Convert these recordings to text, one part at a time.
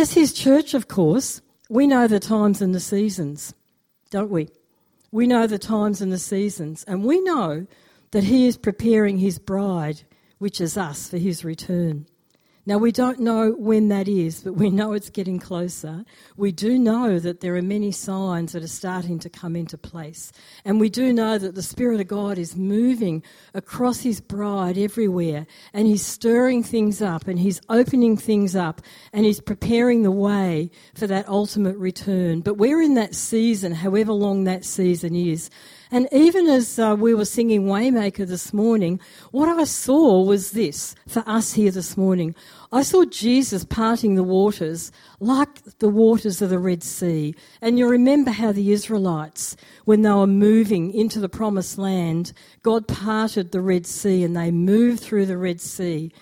As his church, of course, we know the times and the seasons, don't we? We know the times and the seasons, and we know that he is preparing his bride, which is us, for his return. Now, we don't know when that is, but we know it's getting closer. We do know that there are many signs that are starting to come into place. And we do know that the Spirit of God is moving across His bride everywhere, and He's stirring things up, and He's opening things up, and He's preparing the way for that ultimate return. But we're in that season, however long that season is. And even as uh, we were singing Waymaker this morning, what I saw was this for us here this morning. I saw Jesus parting the waters like the waters of the Red Sea. And you remember how the Israelites, when they were moving into the promised land, God parted the Red Sea and they moved through the Red Sea.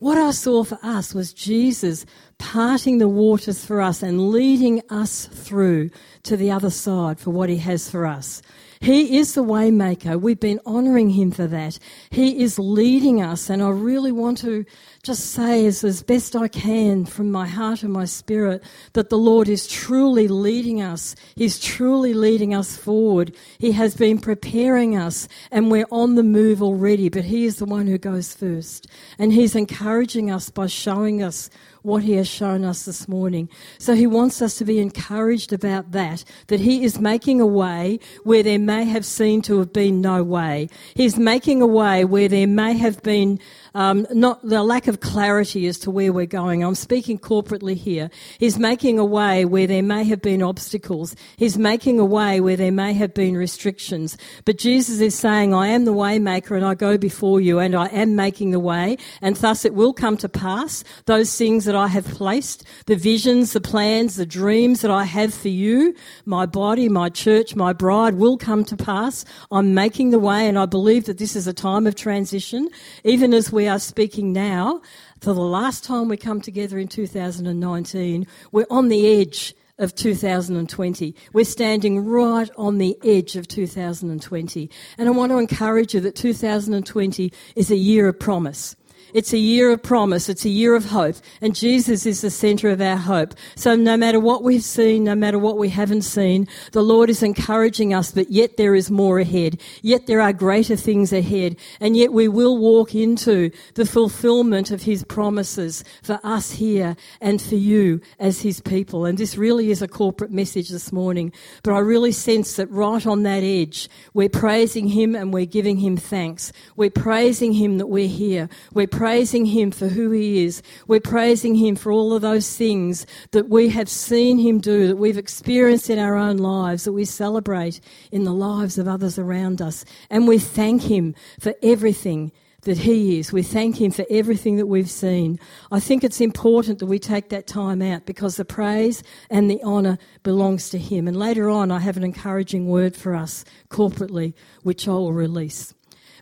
What I saw for us was Jesus parting the waters for us and leading us through to the other side for what he has for us. He is the waymaker. We've been honouring him for that. He is leading us, and I really want to just say as, as best I can from my heart and my spirit that the Lord is truly leading us. He's truly leading us forward. He has been preparing us, and we're on the move already, but He is the one who goes first. And He's encouraging us by showing us what he has shown us this morning. So he wants us to be encouraged about that, that he is making a way where there may have seemed to have been no way. He's making a way where there may have been um, not the lack of clarity as to where we're going. I'm speaking corporately here. He's making a way where there may have been obstacles. He's making a way where there may have been restrictions. But Jesus is saying, I am the way maker and I go before you and I am making the way and thus it will come to pass those things that I have placed, the visions, the plans, the dreams that I have for you, my body, my church, my bride will come to pass. I'm making the way and I believe that this is a time of transition, even as we we are speaking now, for the last time we come together in 2019, we're on the edge of 2020. We're standing right on the edge of 2020. And I want to encourage you that 2020 is a year of promise. It's a year of promise. It's a year of hope. And Jesus is the center of our hope. So no matter what we've seen, no matter what we haven't seen, the Lord is encouraging us, but yet there is more ahead. Yet there are greater things ahead. And yet we will walk into the fulfillment of his promises for us here and for you as his people. And this really is a corporate message this morning. But I really sense that right on that edge, we're praising him and we're giving him thanks. We're praising him that we're here. We're Him for who He is. We're praising Him for all of those things that we have seen Him do, that we've experienced in our own lives, that we celebrate in the lives of others around us. And we thank Him for everything that He is. We thank Him for everything that we've seen. I think it's important that we take that time out because the praise and the honour belongs to Him. And later on, I have an encouraging word for us corporately, which I will release.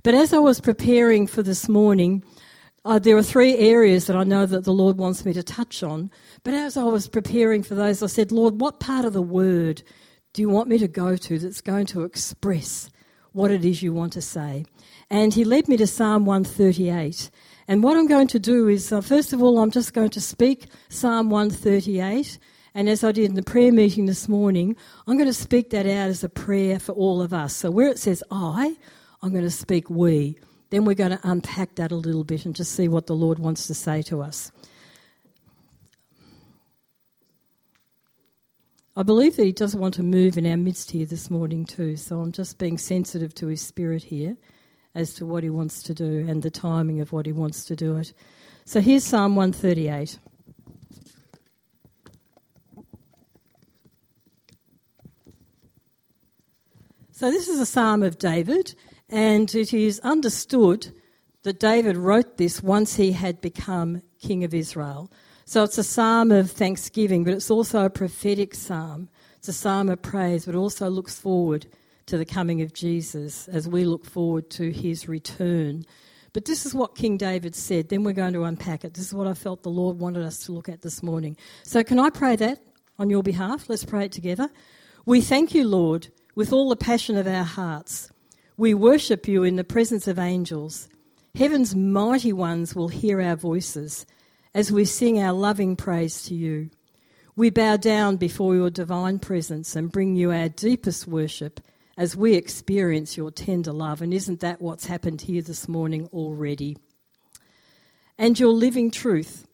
But as I was preparing for this morning, uh, there are three areas that I know that the Lord wants me to touch on. But as I was preparing for those, I said, Lord, what part of the word do you want me to go to that's going to express what it is you want to say? And he led me to Psalm 138. And what I'm going to do is, uh, first of all, I'm just going to speak Psalm 138. And as I did in the prayer meeting this morning, I'm going to speak that out as a prayer for all of us. So where it says I, I'm going to speak we. Then we're going to unpack that a little bit and just see what the Lord wants to say to us. I believe that He does want to move in our midst here this morning, too. So I'm just being sensitive to His Spirit here as to what He wants to do and the timing of what He wants to do it. So here's Psalm 138. So this is a psalm of David, and it is understood that David wrote this once he had become king of Israel. So it's a psalm of thanksgiving, but it's also a prophetic psalm. It's a psalm of praise, but also looks forward to the coming of Jesus as we look forward to his return. But this is what King David said. Then we're going to unpack it. This is what I felt the Lord wanted us to look at this morning. So, can I pray that on your behalf? Let's pray it together. We thank you, Lord, with all the passion of our hearts we worship you in the presence of angels. Heaven's mighty ones will hear our voices as we sing our loving praise to you. We bow down before your divine presence and bring you our deepest worship as we experience your tender love. And isn't that what's happened here this morning already? And your living truth.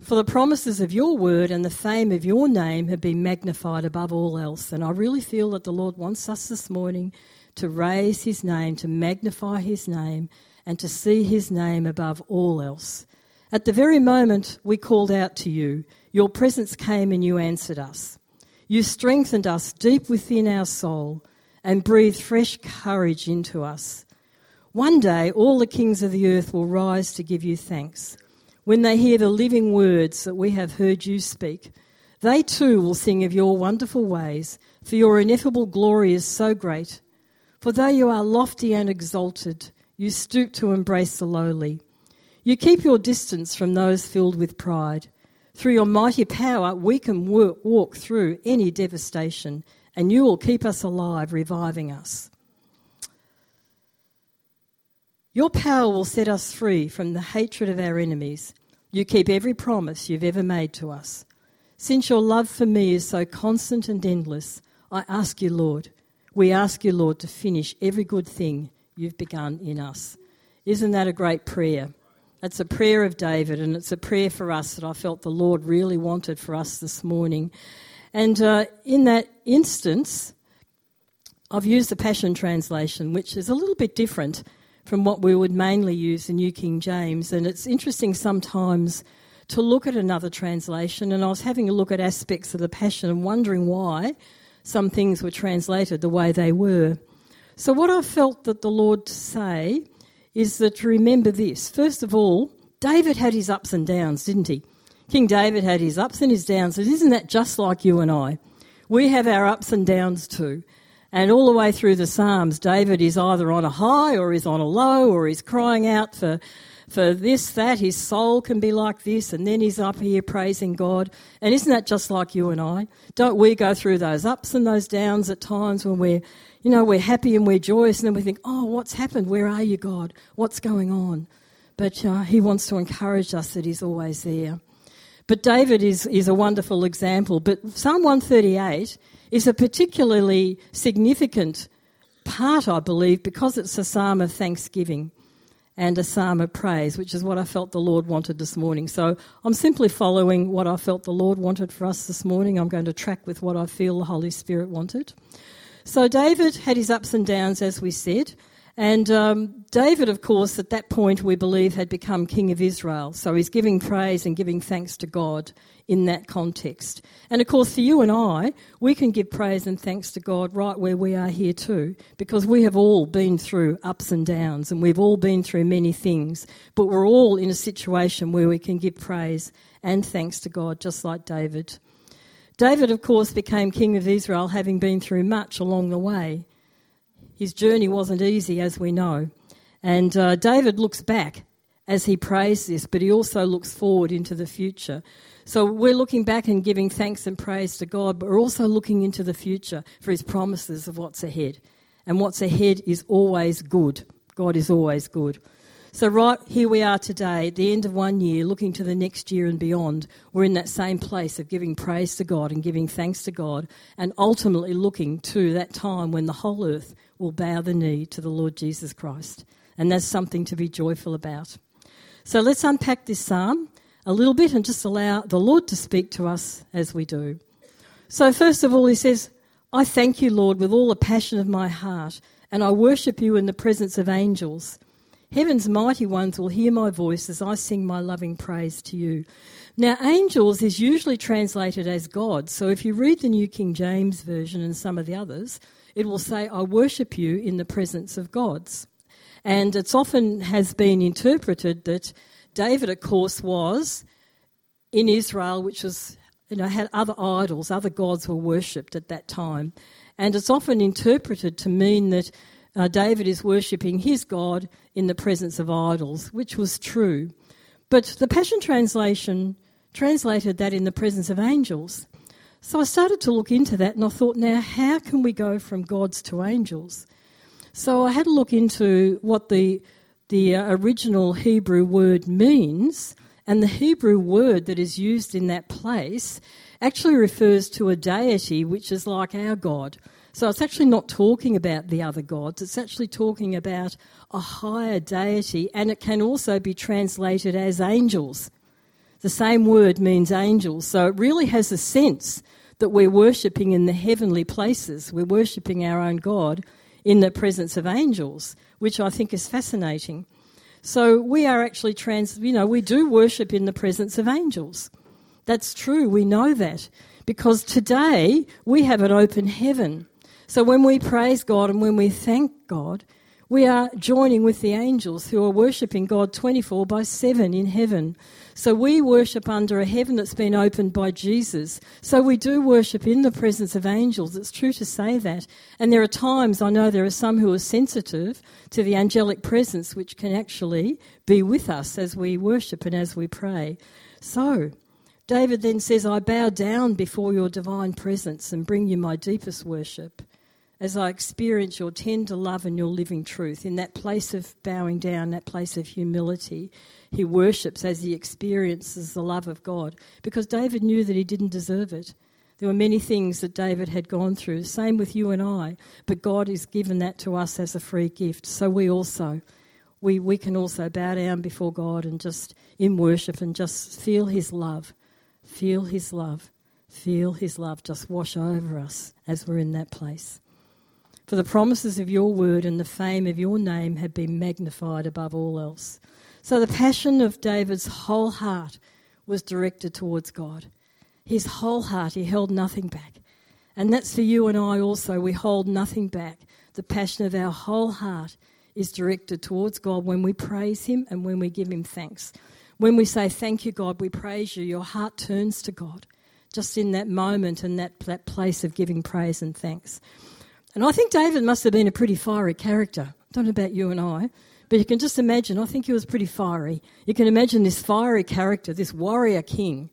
For the promises of your word and the fame of your name have been magnified above all else. And I really feel that the Lord wants us this morning to raise his name, to magnify his name, and to see his name above all else. At the very moment we called out to you, your presence came and you answered us. You strengthened us deep within our soul and breathed fresh courage into us. One day, all the kings of the earth will rise to give you thanks. When they hear the living words that we have heard you speak, they too will sing of your wonderful ways, for your ineffable glory is so great. For though you are lofty and exalted, you stoop to embrace the lowly. You keep your distance from those filled with pride. Through your mighty power, we can walk through any devastation, and you will keep us alive, reviving us. Your power will set us free from the hatred of our enemies. You keep every promise you've ever made to us. Since your love for me is so constant and endless, I ask you, Lord, we ask you, Lord, to finish every good thing you've begun in us. Isn't that a great prayer? It's a prayer of David, and it's a prayer for us that I felt the Lord really wanted for us this morning. And uh, in that instance, I've used the Passion Translation, which is a little bit different from what we would mainly use in New King James. And it's interesting sometimes to look at another translation. And I was having a look at aspects of the Passion and wondering why some things were translated the way they were. So, what I felt that the Lord to say is that to remember this. First of all, David had his ups and downs, didn't he? King David had his ups and his downs. And isn't that just like you and I? We have our ups and downs too. And all the way through the Psalms, David is either on a high or he's on a low or he's crying out for, for this, that. His soul can be like this, and then he's up here praising God. And isn't that just like you and I? Don't we go through those ups and those downs at times when we're you know, we're happy and we're joyous, and then we think, oh, what's happened? Where are you, God? What's going on? But uh, He wants to encourage us that He's always there. But David is, is a wonderful example. But Psalm 138 is a particularly significant part, I believe, because it's a psalm of thanksgiving and a psalm of praise, which is what I felt the Lord wanted this morning. So I'm simply following what I felt the Lord wanted for us this morning. I'm going to track with what I feel the Holy Spirit wanted. So David had his ups and downs, as we said. And um, David, of course, at that point, we believe, had become king of Israel. So he's giving praise and giving thanks to God in that context. And of course, for you and I, we can give praise and thanks to God right where we are here too, because we have all been through ups and downs and we've all been through many things. But we're all in a situation where we can give praise and thanks to God, just like David. David, of course, became king of Israel having been through much along the way. His journey wasn't easy, as we know. And uh, David looks back as he prays this, but he also looks forward into the future. So we're looking back and giving thanks and praise to God, but we're also looking into the future for his promises of what's ahead. And what's ahead is always good. God is always good. So, right here we are today, at the end of one year, looking to the next year and beyond. We're in that same place of giving praise to God and giving thanks to God, and ultimately looking to that time when the whole earth will bow the knee to the Lord Jesus Christ. And that's something to be joyful about. So, let's unpack this psalm a little bit and just allow the Lord to speak to us as we do. So, first of all, he says, I thank you, Lord, with all the passion of my heart, and I worship you in the presence of angels. Heaven's mighty ones will hear my voice as I sing my loving praise to you. Now, angels is usually translated as God. So if you read the New King James Version and some of the others, it will say, I worship you in the presence of gods. And it's often has been interpreted that David, of course, was in Israel, which was, you know, had other idols, other gods were worshipped at that time. And it's often interpreted to mean that uh, David is worshipping his God in the presence of idols, which was true. But the Passion Translation translated that in the presence of angels. So I started to look into that and I thought, now, how can we go from gods to angels? So I had a look into what the, the uh, original Hebrew word means, and the Hebrew word that is used in that place actually refers to a deity which is like our God. So it's actually not talking about the other gods, it's actually talking about a higher deity, and it can also be translated as angels. The same word means angels, so it really has a sense that we're worshipping in the heavenly places. We're worshipping our own God in the presence of angels, which I think is fascinating. So we are actually trans, you know, we do worship in the presence of angels. That's true, we know that. Because today we have an open heaven. So when we praise God and when we thank God, we are joining with the angels who are worshipping God 24 by 7 in heaven. So we worship under a heaven that's been opened by Jesus. So we do worship in the presence of angels. It's true to say that. And there are times, I know there are some who are sensitive to the angelic presence, which can actually be with us as we worship and as we pray. So, David then says, I bow down before your divine presence and bring you my deepest worship as I experience your tender love and your living truth in that place of bowing down, that place of humility. He worships as he experiences the love of God because David knew that he didn't deserve it. There were many things that David had gone through, same with you and I, but God has given that to us as a free gift. So we also, we, we can also bow down before God and just in worship and just feel his love, feel his love, feel his love just wash over us as we're in that place. For the promises of your word and the fame of your name have been magnified above all else. So the passion of David's whole heart was directed towards God. His whole heart, he held nothing back. And that's for you and I also. We hold nothing back. The passion of our whole heart is directed towards God when we praise Him and when we give Him thanks. When we say, Thank you, God, we praise you, your heart turns to God just in that moment and that, that place of giving praise and thanks. And I think David must have been a pretty fiery character. I don't know about you and I, but you can just imagine, I think he was pretty fiery. You can imagine this fiery character, this warrior king,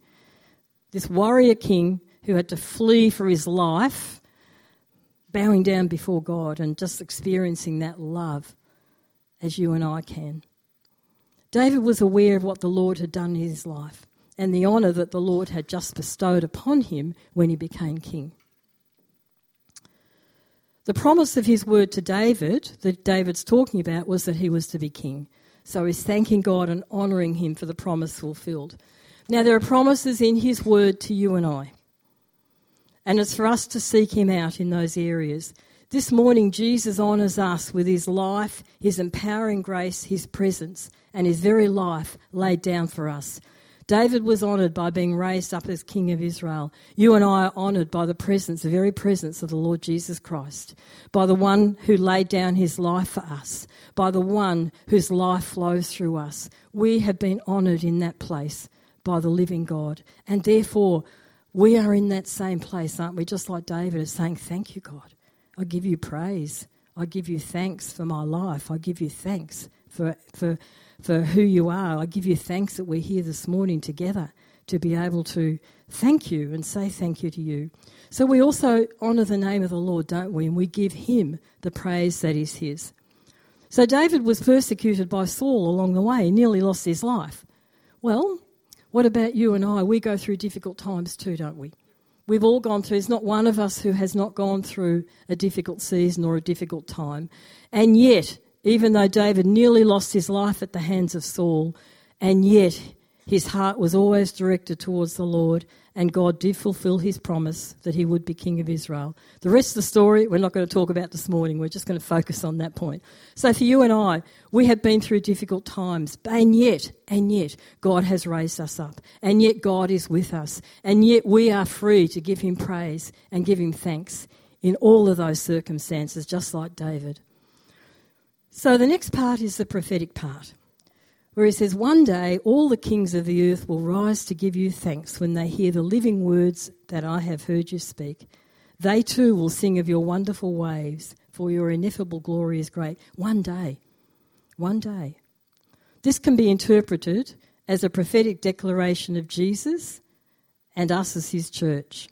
this warrior king who had to flee for his life, bowing down before God and just experiencing that love as you and I can. David was aware of what the Lord had done in his life and the honour that the Lord had just bestowed upon him when he became king. The promise of his word to David, that David's talking about, was that he was to be king. So he's thanking God and honouring him for the promise fulfilled. Now, there are promises in his word to you and I. And it's for us to seek him out in those areas. This morning, Jesus honours us with his life, his empowering grace, his presence, and his very life laid down for us. David was honoured by being raised up as King of Israel. You and I are honoured by the presence, the very presence of the Lord Jesus Christ, by the one who laid down his life for us, by the one whose life flows through us. We have been honoured in that place by the living God. And therefore, we are in that same place, aren't we? Just like David is saying, Thank you, God. I give you praise. I give you thanks for my life. I give you thanks for, for for who you are. I give you thanks that we're here this morning together to be able to thank you and say thank you to you. So we also honour the name of the Lord, don't we? And we give him the praise that is his. So David was persecuted by Saul along the way, he nearly lost his life. Well, what about you and I? We go through difficult times too, don't we? We've all gone through, there's not one of us who has not gone through a difficult season or a difficult time. And yet, even though David nearly lost his life at the hands of Saul, and yet his heart was always directed towards the Lord, and God did fulfill his promise that he would be king of Israel. The rest of the story we're not going to talk about this morning. We're just going to focus on that point. So for you and I, we have been through difficult times, and yet, and yet, God has raised us up, and yet God is with us, and yet we are free to give him praise and give him thanks in all of those circumstances, just like David. So the next part is the prophetic part, where he says, One day all the kings of the earth will rise to give you thanks when they hear the living words that I have heard you speak. They too will sing of your wonderful waves, for your ineffable glory is great. One day, one day. This can be interpreted as a prophetic declaration of Jesus and us as his church.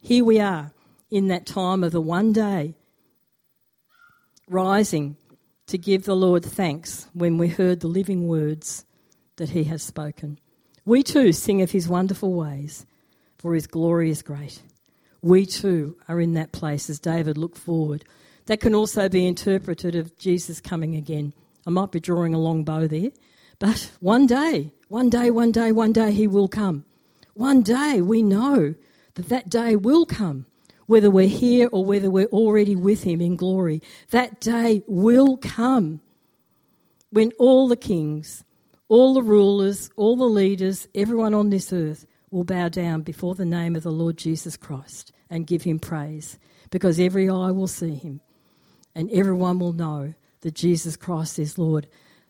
Here we are in that time of the one day rising to give the Lord thanks when we heard the living words that he has spoken. We too sing of his wonderful ways, for his glory is great. We too are in that place as David looked forward. That can also be interpreted of Jesus coming again. I might be drawing a long bow there, but one day, one day, one day, one day he will come. One day we know that that day will come, whether we're here or whether we're already with him in glory. That day will come when all the kings, all the rulers, all the leaders, everyone on this earth will bow down before the name of the Lord Jesus Christ and give him praise because every eye will see him and everyone will know that Jesus Christ is Lord.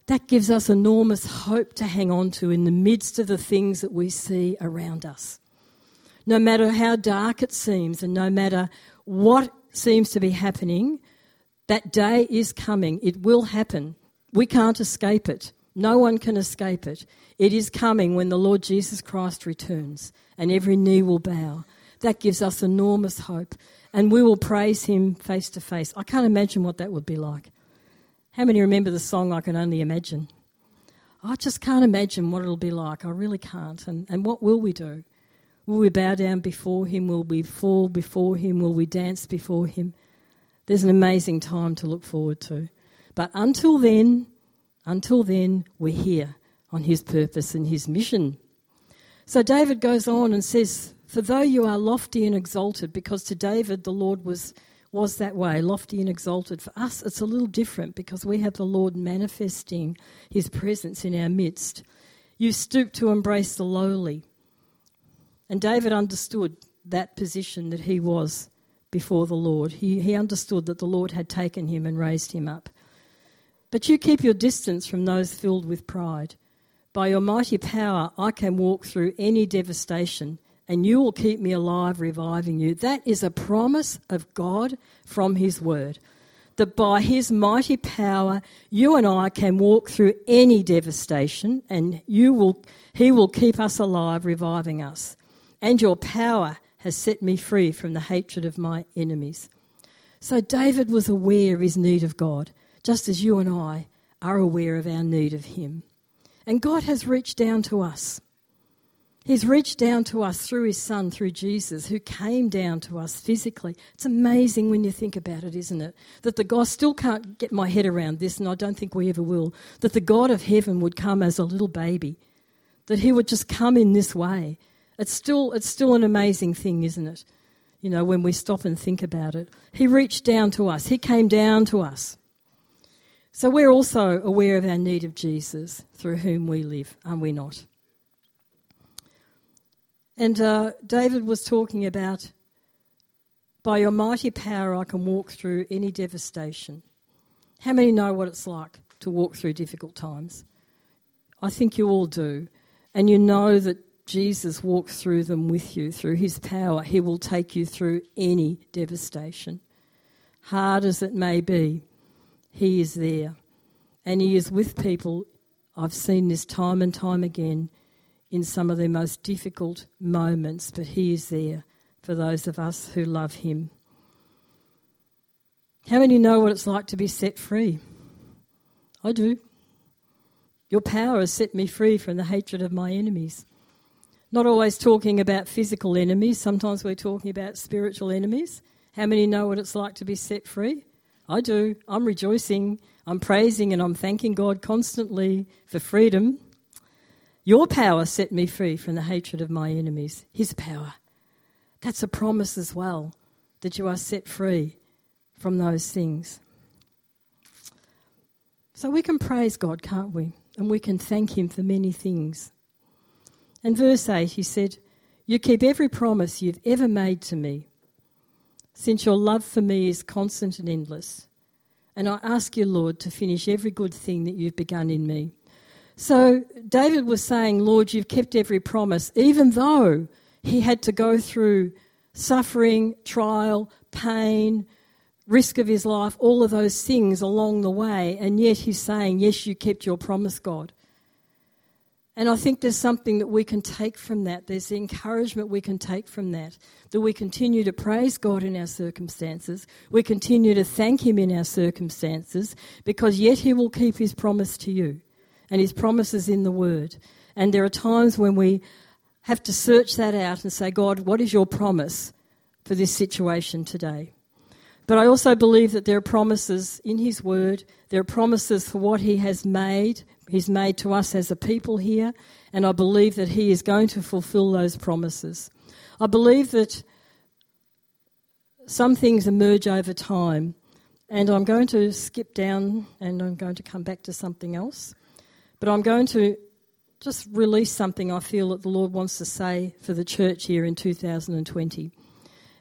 That gives us enormous hope to hang on to in the midst of the things that we see around us. No matter how dark it seems and no matter what seems to be happening, that day is coming. It will happen. We can't escape it. No one can escape it. It is coming when the Lord Jesus Christ returns and every knee will bow. That gives us enormous hope and we will praise him face to face. I can't imagine what that would be like. How many remember the song I Can Only Imagine? I just can't imagine what it'll be like. I really can't. And, and what will we do? Will we bow down before him? Will we fall before him? Will we dance before him? There's an amazing time to look forward to. But until then, until then, we're here on his purpose and his mission. So David goes on and says, For though you are lofty and exalted, because to David the Lord was, was that way, lofty and exalted. For us, it's a little different because we have the Lord manifesting his presence in our midst. You stoop to embrace the lowly. And David understood that position that he was before the Lord. He, he understood that the Lord had taken him and raised him up. But you keep your distance from those filled with pride. By your mighty power, I can walk through any devastation, and you will keep me alive, reviving you. That is a promise of God from His Word. That by His mighty power, you and I can walk through any devastation, and you will, He will keep us alive, reviving us. And your power has set me free from the hatred of my enemies. So David was aware of his need of God just as you and I are aware of our need of Him. And God has reached down to us. He's reached down to us through His Son, through Jesus, who came down to us physically. It's amazing when you think about it, isn't it? That the God still can't get my head around this, and I don't think we ever will. That the God of heaven would come as a little baby, that He would just come in this way. It's still, it's still an amazing thing, isn't it? You know, when we stop and think about it. He reached down to us, He came down to us. So we're also aware of our need of Jesus through whom we live, are we not? And uh, David was talking about by your mighty power, I can walk through any devastation. How many know what it's like to walk through difficult times? I think you all do. And you know that Jesus walks through them with you. Through his power, he will take you through any devastation. Hard as it may be, he is there. And He is with people. I've seen this time and time again in some of their most difficult moments, but He is there for those of us who love Him. How many know what it's like to be set free? I do. Your power has set me free from the hatred of my enemies. Not always talking about physical enemies, sometimes we're talking about spiritual enemies. How many know what it's like to be set free? I do. I'm rejoicing. I'm praising and I'm thanking God constantly for freedom. Your power set me free from the hatred of my enemies. His power. That's a promise as well, that you are set free from those things. So we can praise God, can't we? And we can thank Him for many things. And verse 8, he said, You keep every promise you've ever made to me since your love for me is constant and endless. And I ask you, Lord, to finish every good thing that you've begun in me. So David was saying, Lord, you've kept every promise, even though he had to go through suffering, trial, pain, risk of his life, all of those things along the way. And yet he's saying, Yes, you kept your promise, God. And I think there's something that we can take from that. There's the encouragement we can take from that. That we continue to praise God in our circumstances. We continue to thank Him in our circumstances because yet He will keep His promise to you. And His promises in the Word. And there are times when we have to search that out and say, God, what is your promise for this situation today? But I also believe that there are promises in His Word. There are promises for what He has made. He's made to us as a people here. And I believe that He is going to fulfill those promises. I believe that some things emerge over time. And I'm going to skip down and I'm going to come back to something else. But I'm going to just release something I feel that the Lord wants to say for the church here in 2020.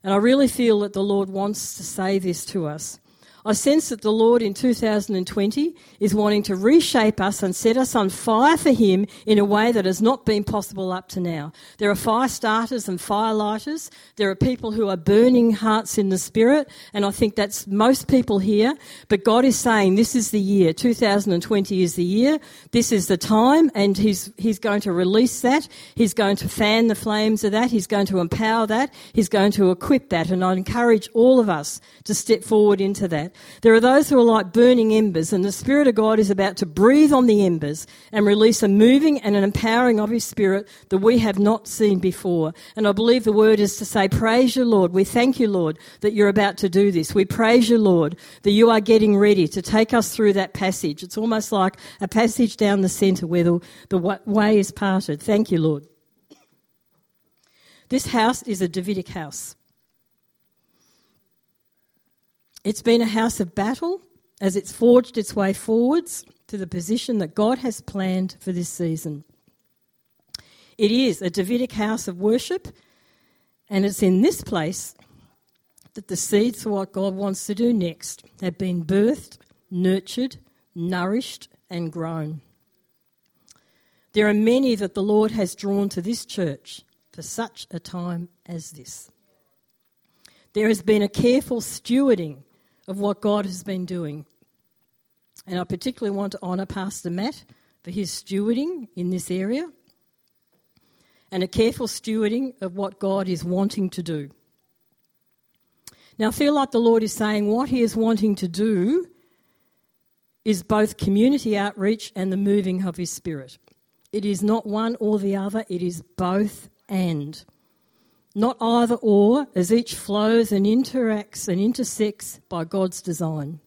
And I really feel that the Lord wants to say this to us. I sense that the Lord in 2020 is wanting to reshape us and set us on fire for Him in a way that has not been possible up to now. There are fire starters and fire lighters. There are people who are burning hearts in the Spirit, and I think that's most people here. But God is saying this is the year. 2020 is the year. This is the time, and He's, He's going to release that. He's going to fan the flames of that. He's going to empower that. He's going to equip that. And I encourage all of us to step forward into that. There are those who are like burning embers, and the Spirit of God is about to breathe on the embers and release a moving and an empowering of His Spirit that we have not seen before. And I believe the word is to say, Praise you, Lord. We thank you, Lord, that you're about to do this. We praise you, Lord, that you are getting ready to take us through that passage. It's almost like a passage down the centre where the, the way is parted. Thank you, Lord. This house is a Davidic house. It's been a house of battle as it's forged its way forwards to the position that God has planned for this season. It is a Davidic house of worship, and it's in this place that the seeds for what God wants to do next have been birthed, nurtured, nourished, and grown. There are many that the Lord has drawn to this church for such a time as this. There has been a careful stewarding of what God has been doing. And I particularly want to honour Pastor Matt for his stewarding in this area and a careful stewarding of what God is wanting to do. Now, I feel like the Lord is saying what He is wanting to do is both community outreach and the moving of His Spirit. It is not one or the other, it is both and not either or, as each flows and interacts and intersects by God's design.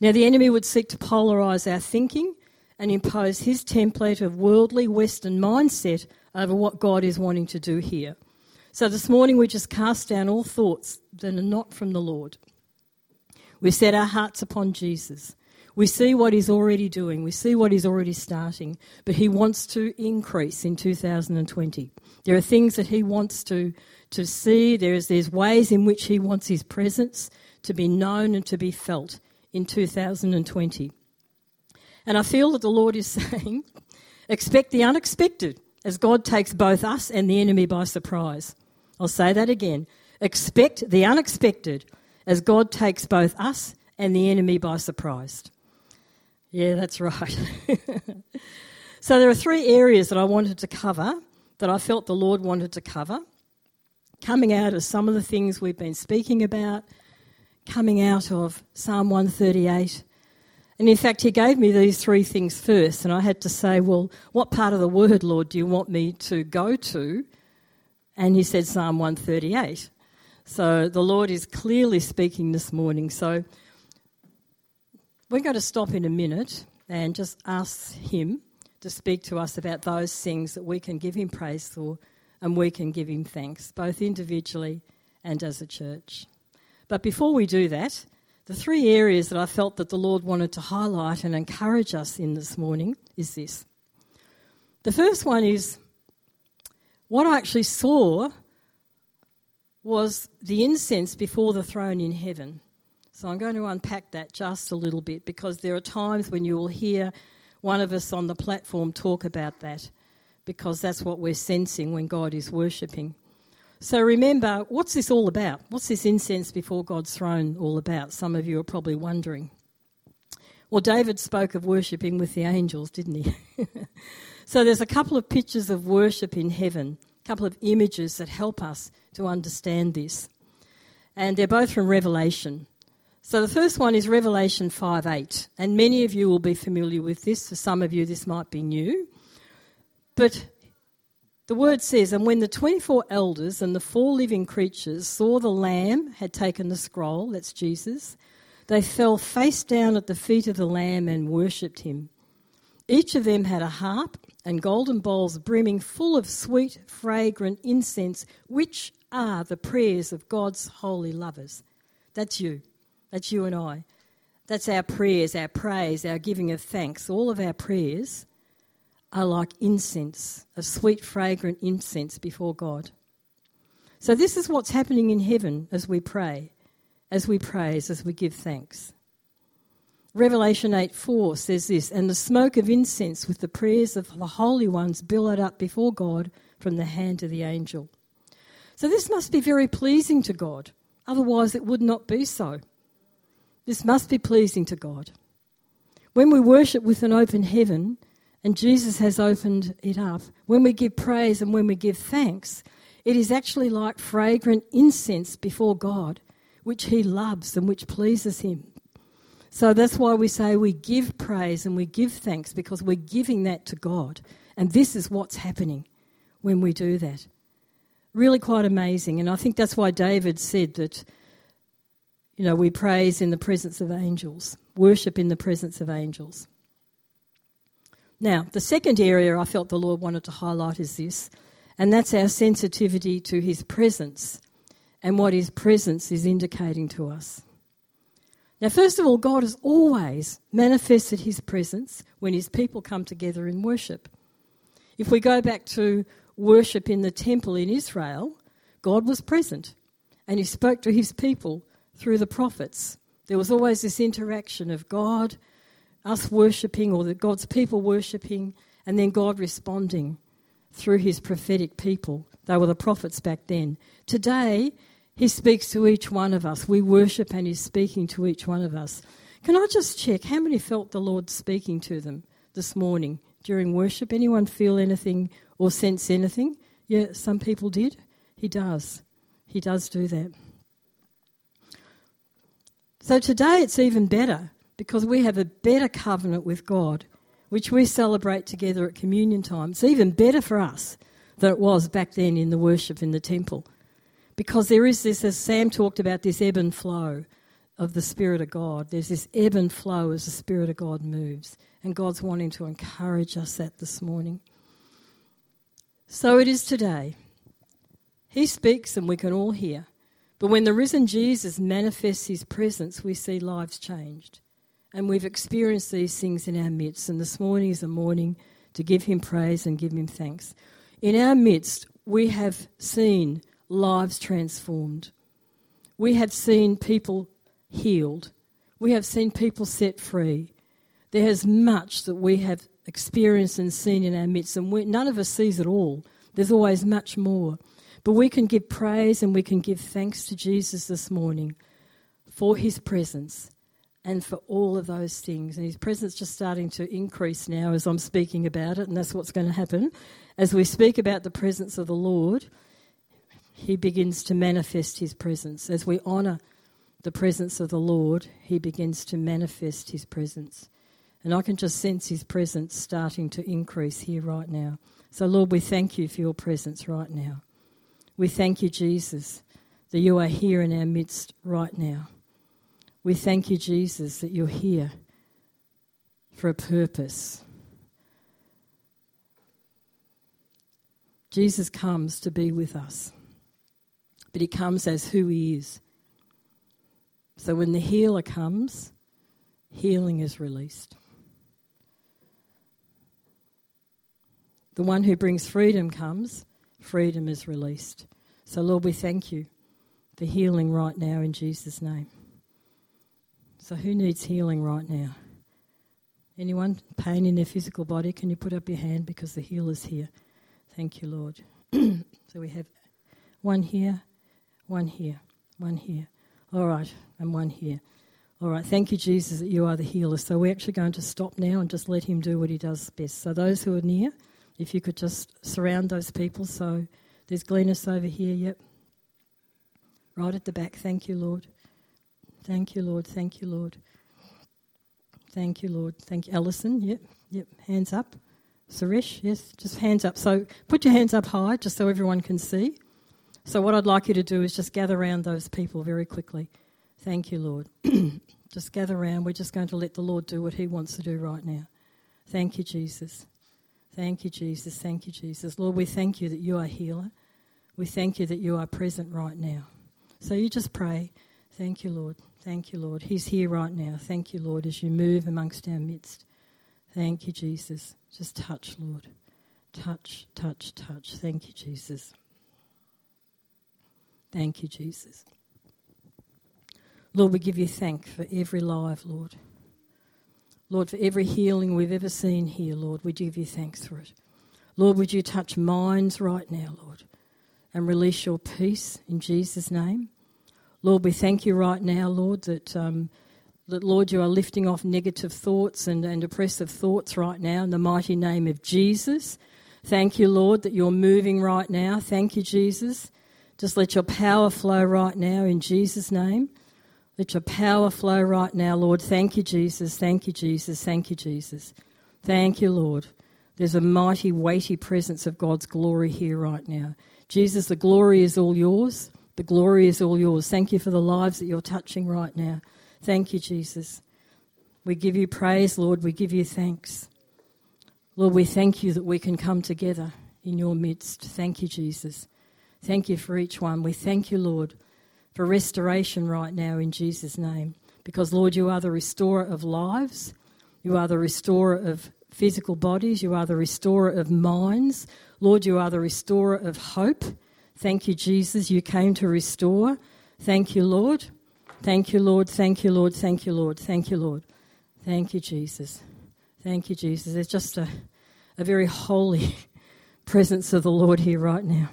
Now, the enemy would seek to polarise our thinking and impose his template of worldly Western mindset over what God is wanting to do here. So this morning we just cast down all thoughts that are not from the Lord. We set our hearts upon Jesus. We see what he's already doing. We see what he's already starting. But he wants to increase in 2020. There are things that he wants to, to see. There's, there's ways in which he wants his presence to be known and to be felt in 2020. And I feel that the Lord is saying, expect the unexpected as God takes both us and the enemy by surprise. I'll say that again. Expect the unexpected as God takes both us and the enemy by surprise. Yeah, that's right. so there are three areas that I wanted to cover that I felt the Lord wanted to cover, coming out of some of the things we've been speaking about, coming out of Psalm 138. And in fact, he gave me these three things first, and I had to say, Well, what part of the word, Lord, do you want me to go to? And he said Psalm 138. So the Lord is clearly speaking this morning. So we're going to stop in a minute and just ask him to speak to us about those things that we can give Him praise for and we can give Him thanks, both individually and as a church. But before we do that, the three areas that I felt that the Lord wanted to highlight and encourage us in this morning is this. The first one is what I actually saw was the incense before the throne in heaven. So I'm going to unpack that just a little bit because there are times when you will hear one of us on the platform talk about that because that's what we're sensing when God is worshipping. So remember, what's this all about? What's this incense before God's throne all about? Some of you are probably wondering. Well, David spoke of worshipping with the angels, didn't he? so there's a couple of pictures of worship in heaven, a couple of images that help us to understand this. And they're both from Revelation. So the first one is Revelation 5 8. And many of you will be familiar with this. For some of you, this might be new. But The word says, And when the 24 elders and the four living creatures saw the Lamb had taken the scroll, that's Jesus, they fell face down at the feet of the Lamb and worshipped him. Each of them had a harp and golden bowls brimming full of sweet, fragrant incense, which are the prayers of God's holy lovers. That's you. That's you and I. That's our prayers, our praise, our giving of thanks. All of our prayers are like incense, a sweet, fragrant incense before God. So, this is what's happening in heaven as we pray, as we praise, as we give thanks. Revelation 8 4 says this, and the smoke of incense with the prayers of the holy ones billowed up before God from the hand of the angel. So, this must be very pleasing to God, otherwise, it would not be so. This must be pleasing to God. When we worship with an open heaven, and Jesus has opened it up, when we give praise and when we give thanks, it is actually like fragrant incense before God, which He loves and which pleases Him. So that's why we say we give praise and we give thanks because we're giving that to God. And this is what's happening when we do that. Really quite amazing. And I think that's why David said that, you know, we praise in the presence of angels, worship in the presence of angels. Now, the second area I felt the Lord wanted to highlight is this, and that's our sensitivity to His presence and what His presence is indicating to us. Now, first of all, God has always manifested His presence when His people come together in worship. If we go back to worship in the temple in Israel, God was present and He spoke to His people through the prophets. There was always this interaction of God us worshipping or the God's people worshipping and then God responding through his prophetic people. They were the prophets back then. Today, he speaks to each one of us. We worship and he's speaking to each one of us. Can I just check how many felt the Lord speaking to them this morning during worship? Anyone feel anything or sense anything? Yeah, some people did. He does. He does do that. So today it's even better because we have a better covenant with God, which we celebrate together at communion time. It's even better for us than it was back then in the worship in the temple. Because there is this, as Sam talked about, this ebb and flow of the Spirit of God. There's this ebb and flow as the Spirit of God moves. And God's wanting to encourage us that this morning. So it is today. He speaks and we can all hear. But when the risen Jesus manifests his presence, we see lives changed. And we've experienced these things in our midst. And this morning is a morning to give Him praise and give Him thanks. In our midst, we have seen lives transformed. We have seen people healed. We have seen people set free. There is much that we have experienced and seen in our midst, and we, none of us sees it all. There's always much more. But we can give praise and we can give thanks to Jesus this morning for his presence and for all of those things. And his presence is just starting to increase now as I'm speaking about it, and that's what's going to happen. As we speak about the presence of the Lord, he begins to manifest his presence. As we honour the presence of the Lord, he begins to manifest his presence. And I can just sense his presence starting to increase here right now. So, Lord, we thank you for your presence right now. We thank you, Jesus, that you are here in our midst right now. We thank you, Jesus, that you're here for a purpose. Jesus comes to be with us, but he comes as who he is. So when the healer comes, healing is released. The one who brings freedom comes, freedom is released. So, Lord, we thank you for healing right now in Jesus' name. So, who needs healing right now? Anyone? Pain in their physical body? Can you put up your hand because the healer's here? Thank you, Lord. so, we have one here, one here, one here. All right, and one here. All right, thank you, Jesus, that you are the healer. So, we're actually going to stop now and just let him do what he does best. So, those who are near, if you could just surround those people. So, there's Glenis over here, yep. Right at the back. Thank you, Lord. Thank you, Lord. Thank you, Lord. Thank you, Lord. Thank you. Ellison, yep, yep. Hands up. Suresh, yes, just hands up. So put your hands up high just so everyone can see. So, what I'd like you to do is just gather around those people very quickly. Thank you, Lord. just gather around. We're just going to let the Lord do what He wants to do right now. Thank you, Jesus. Thank you, Jesus. Thank you, Jesus. Lord, we thank you that you are healer. We thank you that you are present right now. So you just pray. Thank you, Lord. Thank you, Lord. He's here right now. Thank you, Lord, as you move amongst our midst. Thank you, Jesus. Just touch, Lord. Touch, touch, touch. Thank you, Jesus. Thank you, Jesus. Lord, we give you thanks for every life, Lord. Lord, for every healing we've ever seen here, Lord, we give you thanks for it. Lord, would you touch minds right now, Lord, and release your peace in Jesus' name. Lord, we thank you right now, Lord, that, um, that Lord, you are lifting off negative thoughts and, and oppressive thoughts right now in the mighty name of Jesus. Thank you, Lord, that you're moving right now. Thank you, Jesus. Just let your power flow right now in Jesus' name. Let your power flow right now, Lord. Thank you, Jesus. Thank you, Jesus. Thank you, Jesus. Thank you, Lord. There's a mighty, weighty presence of God's glory here right now. Jesus, the glory is all yours. The glory is all yours. Thank you for the lives that you're touching right now. Thank you, Jesus. We give you praise, Lord. We give you thanks. Lord, we thank you that we can come together in your midst. Thank you, Jesus. Thank you for each one. We thank you, Lord, for restoration right now in Jesus' name. Because, Lord, you are the restorer of lives, you are the restorer of physical bodies, you are the restorer of minds. Lord, you are the restorer of hope. Thank you, Jesus. You came to restore. Thank you, Lord. Thank you, Lord. Thank you, Lord. Thank you, Lord. Thank you, Lord. Thank you, Jesus. Thank you, Jesus. There's just a, a very holy presence of the Lord here right now.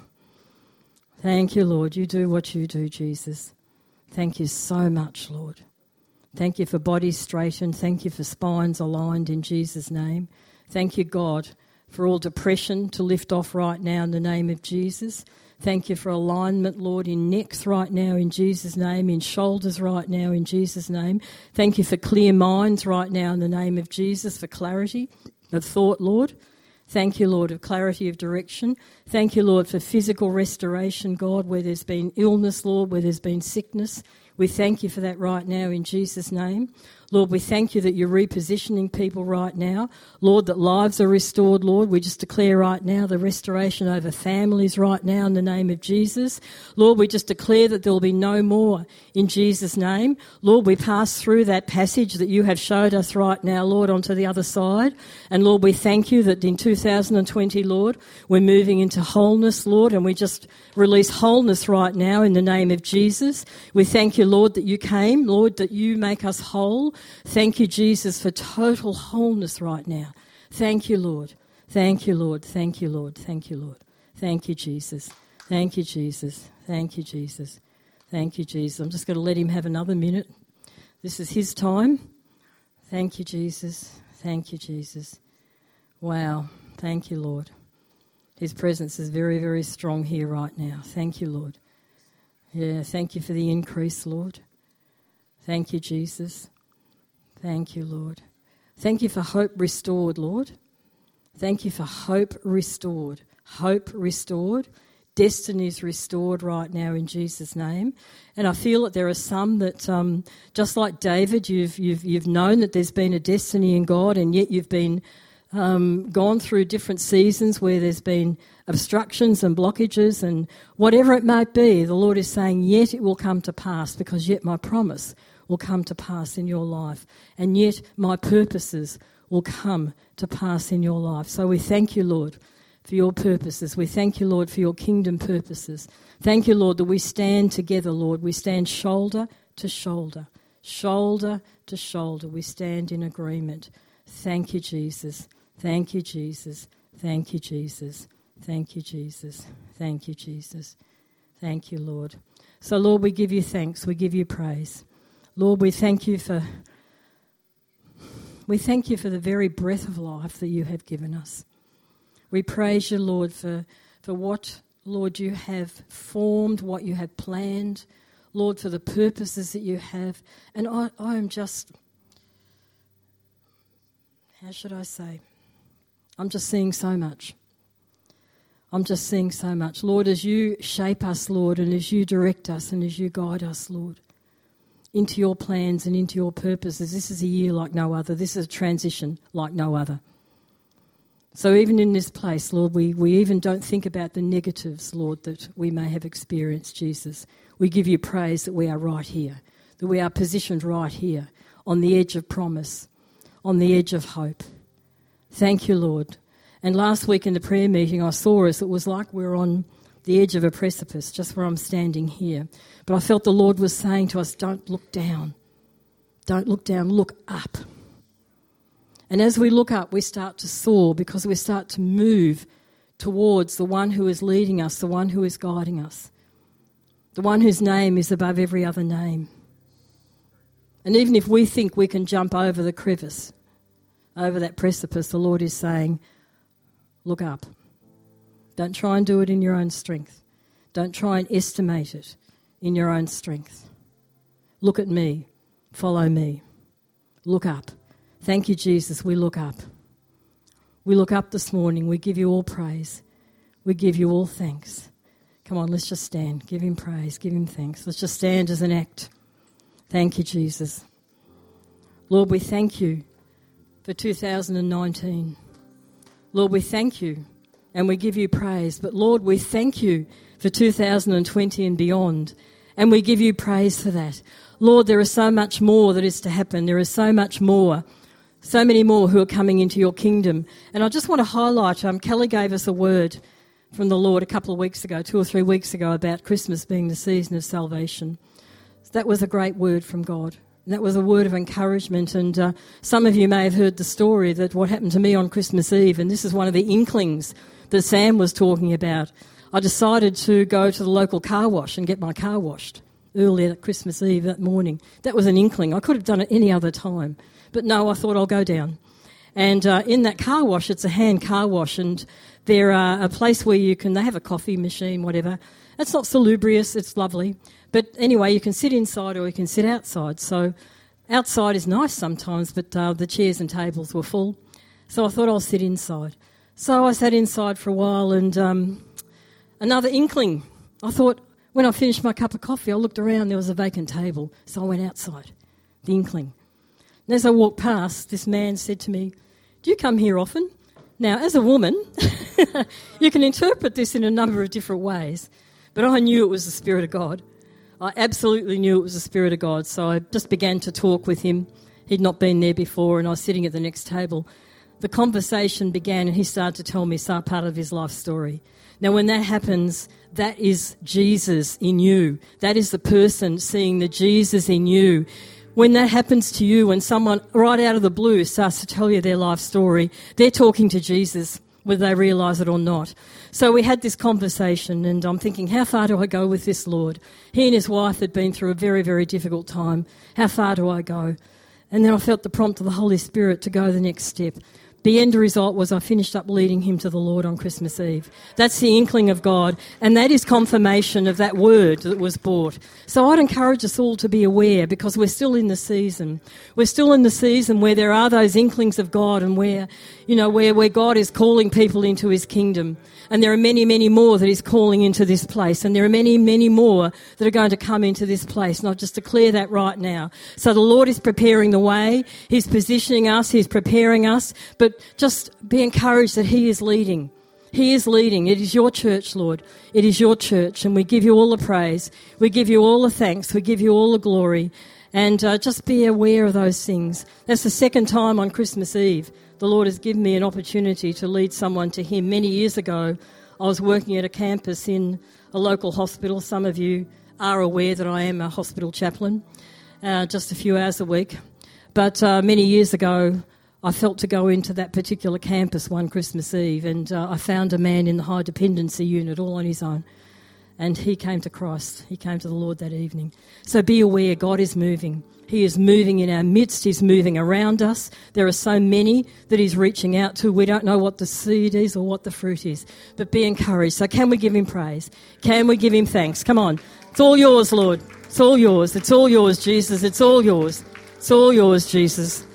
Thank you, Lord. You do what you do, Jesus. Thank you so much, Lord. Thank you for bodies straightened. Thank you for spines aligned in Jesus' name. Thank you, God, for all depression to lift off right now in the name of Jesus. Thank you for alignment, Lord, in necks right now in Jesus' name, in shoulders right now in Jesus' name. Thank you for clear minds right now in the name of Jesus, for clarity of thought, Lord. Thank you, Lord, of clarity of direction. Thank you, Lord, for physical restoration, God, where there's been illness, Lord, where there's been sickness. We thank you for that right now in Jesus' name. Lord, we thank you that you're repositioning people right now. Lord, that lives are restored, Lord. We just declare right now the restoration over families right now in the name of Jesus. Lord, we just declare that there will be no more in Jesus' name. Lord, we pass through that passage that you have showed us right now, Lord, onto the other side. And Lord, we thank you that in 2020, Lord, we're moving into wholeness, Lord, and we just release wholeness right now in the name of Jesus. We thank you, Lord, that you came, Lord, that you make us whole. Thank you, Jesus, for total wholeness right now. Thank you, Lord. Thank you, Lord. Thank you, Lord. Thank you, Lord. Thank you, Jesus. Thank you, Jesus. Thank you, Jesus. Thank you, Jesus. I'm just going to let him have another minute. This is his time. Thank you, Jesus. Thank you, Jesus. Wow. Thank you, Lord. His presence is very, very strong here right now. Thank you, Lord. Yeah, thank you for the increase, Lord. Thank you, Jesus. Thank you, Lord. Thank you for hope restored, Lord. Thank you for hope restored. Hope restored. Destinies restored right now in Jesus' name. And I feel that there are some that, um, just like David, you've, you've, you've known that there's been a destiny in God, and yet you've been um, gone through different seasons where there's been obstructions and blockages, and whatever it might be, the Lord is saying, Yet it will come to pass, because yet my promise will come to pass in your life. And yet my purposes will come to pass in your life. So we thank you, Lord, for your purposes. We thank you, Lord, for your kingdom purposes. Thank you, Lord, that we stand together, Lord. We stand shoulder to shoulder, shoulder to shoulder. We stand in agreement. Thank you, Jesus. Thank you, Jesus. Thank you, Jesus. Thank you, Jesus. Thank you, Jesus. Thank you, Lord. So, Lord, we give you thanks. We give you praise. Lord, we thank you for we thank you for the very breath of life that you have given us. We praise you, Lord, for, for what, Lord, you have formed, what you have planned, Lord, for the purposes that you have. And I, I am just, how should I say? I'm just seeing so much. I'm just seeing so much. Lord, as you shape us, Lord, and as you direct us and as you guide us, Lord, into your plans and into your purposes, this is a year like no other. This is a transition like no other. So, even in this place, Lord, we, we even don't think about the negatives, Lord, that we may have experienced, Jesus. We give you praise that we are right here, that we are positioned right here on the edge of promise, on the edge of hope. Thank you, Lord. And last week in the prayer meeting, I saw us, it was like we are on the edge of a precipice, just where I'm standing here. But I felt the Lord was saying to us, Don't look down. Don't look down, look up. And as we look up, we start to soar because we start to move towards the one who is leading us, the one who is guiding us, the one whose name is above every other name. And even if we think we can jump over the crevice, over that precipice, the Lord is saying, Look up. Don't try and do it in your own strength. Don't try and estimate it in your own strength. Look at me. Follow me. Look up. Thank you, Jesus. We look up. We look up this morning. We give you all praise. We give you all thanks. Come on, let's just stand. Give him praise. Give him thanks. Let's just stand as an act. Thank you, Jesus. Lord, we thank you for 2019. Lord, we thank you and we give you praise. But Lord, we thank you for 2020 and beyond. And we give you praise for that. Lord, there is so much more that is to happen. There is so much more, so many more who are coming into your kingdom. And I just want to highlight um, Kelly gave us a word from the Lord a couple of weeks ago, two or three weeks ago, about Christmas being the season of salvation. That was a great word from God. And that was a word of encouragement. And uh, some of you may have heard the story that what happened to me on Christmas Eve, and this is one of the inklings that Sam was talking about. I decided to go to the local car wash and get my car washed early at Christmas Eve that morning. That was an inkling. I could have done it any other time. But no, I thought I'll go down. And uh, in that car wash, it's a hand car wash, and they're uh, a place where you can, they have a coffee machine, whatever. It's not salubrious, it's lovely. But anyway, you can sit inside or you can sit outside. So outside is nice sometimes, but uh, the chairs and tables were full. So I thought I'll sit inside. So I sat inside for a while and um, another inkling. I thought when I finished my cup of coffee, I looked around, there was a vacant table. So I went outside, the inkling. And as I walked past, this man said to me, Do you come here often? Now, as a woman, you can interpret this in a number of different ways, but I knew it was the Spirit of God. I absolutely knew it was the Spirit of God, so I just began to talk with him. He'd not been there before, and I was sitting at the next table the conversation began and he started to tell me part of his life story. Now, when that happens, that is Jesus in you. That is the person seeing the Jesus in you. When that happens to you, when someone right out of the blue starts to tell you their life story, they're talking to Jesus, whether they realize it or not. So we had this conversation, and I'm thinking, how far do I go with this Lord? He and his wife had been through a very, very difficult time. How far do I go? And then I felt the prompt of the Holy Spirit to go the next step the end result was I finished up leading him to the Lord on Christmas Eve. That's the inkling of God, and that is confirmation of that word that was brought. So I'd encourage us all to be aware because we're still in the season. We're still in the season where there are those inklings of God and where, you know, where, where God is calling people into his kingdom. And there are many, many more that he's calling into this place. And there are many, many more that are going to come into this place. And I'll just declare that right now. So the Lord is preparing the way. He's positioning us. He's preparing us. But just be encouraged that he is leading. He is leading. It is your church, Lord. It is your church. And we give you all the praise. We give you all the thanks. We give you all the glory. And uh, just be aware of those things. That's the second time on Christmas Eve the Lord has given me an opportunity to lead someone to Him. Many years ago, I was working at a campus in a local hospital. Some of you are aware that I am a hospital chaplain, uh, just a few hours a week. But uh, many years ago, I felt to go into that particular campus one Christmas Eve, and uh, I found a man in the high dependency unit all on his own. And he came to Christ. He came to the Lord that evening. So be aware, God is moving. He is moving in our midst. He's moving around us. There are so many that He's reaching out to. We don't know what the seed is or what the fruit is. But be encouraged. So, can we give Him praise? Can we give Him thanks? Come on. It's all yours, Lord. It's all yours. It's all yours, Jesus. It's all yours. It's all yours, Jesus.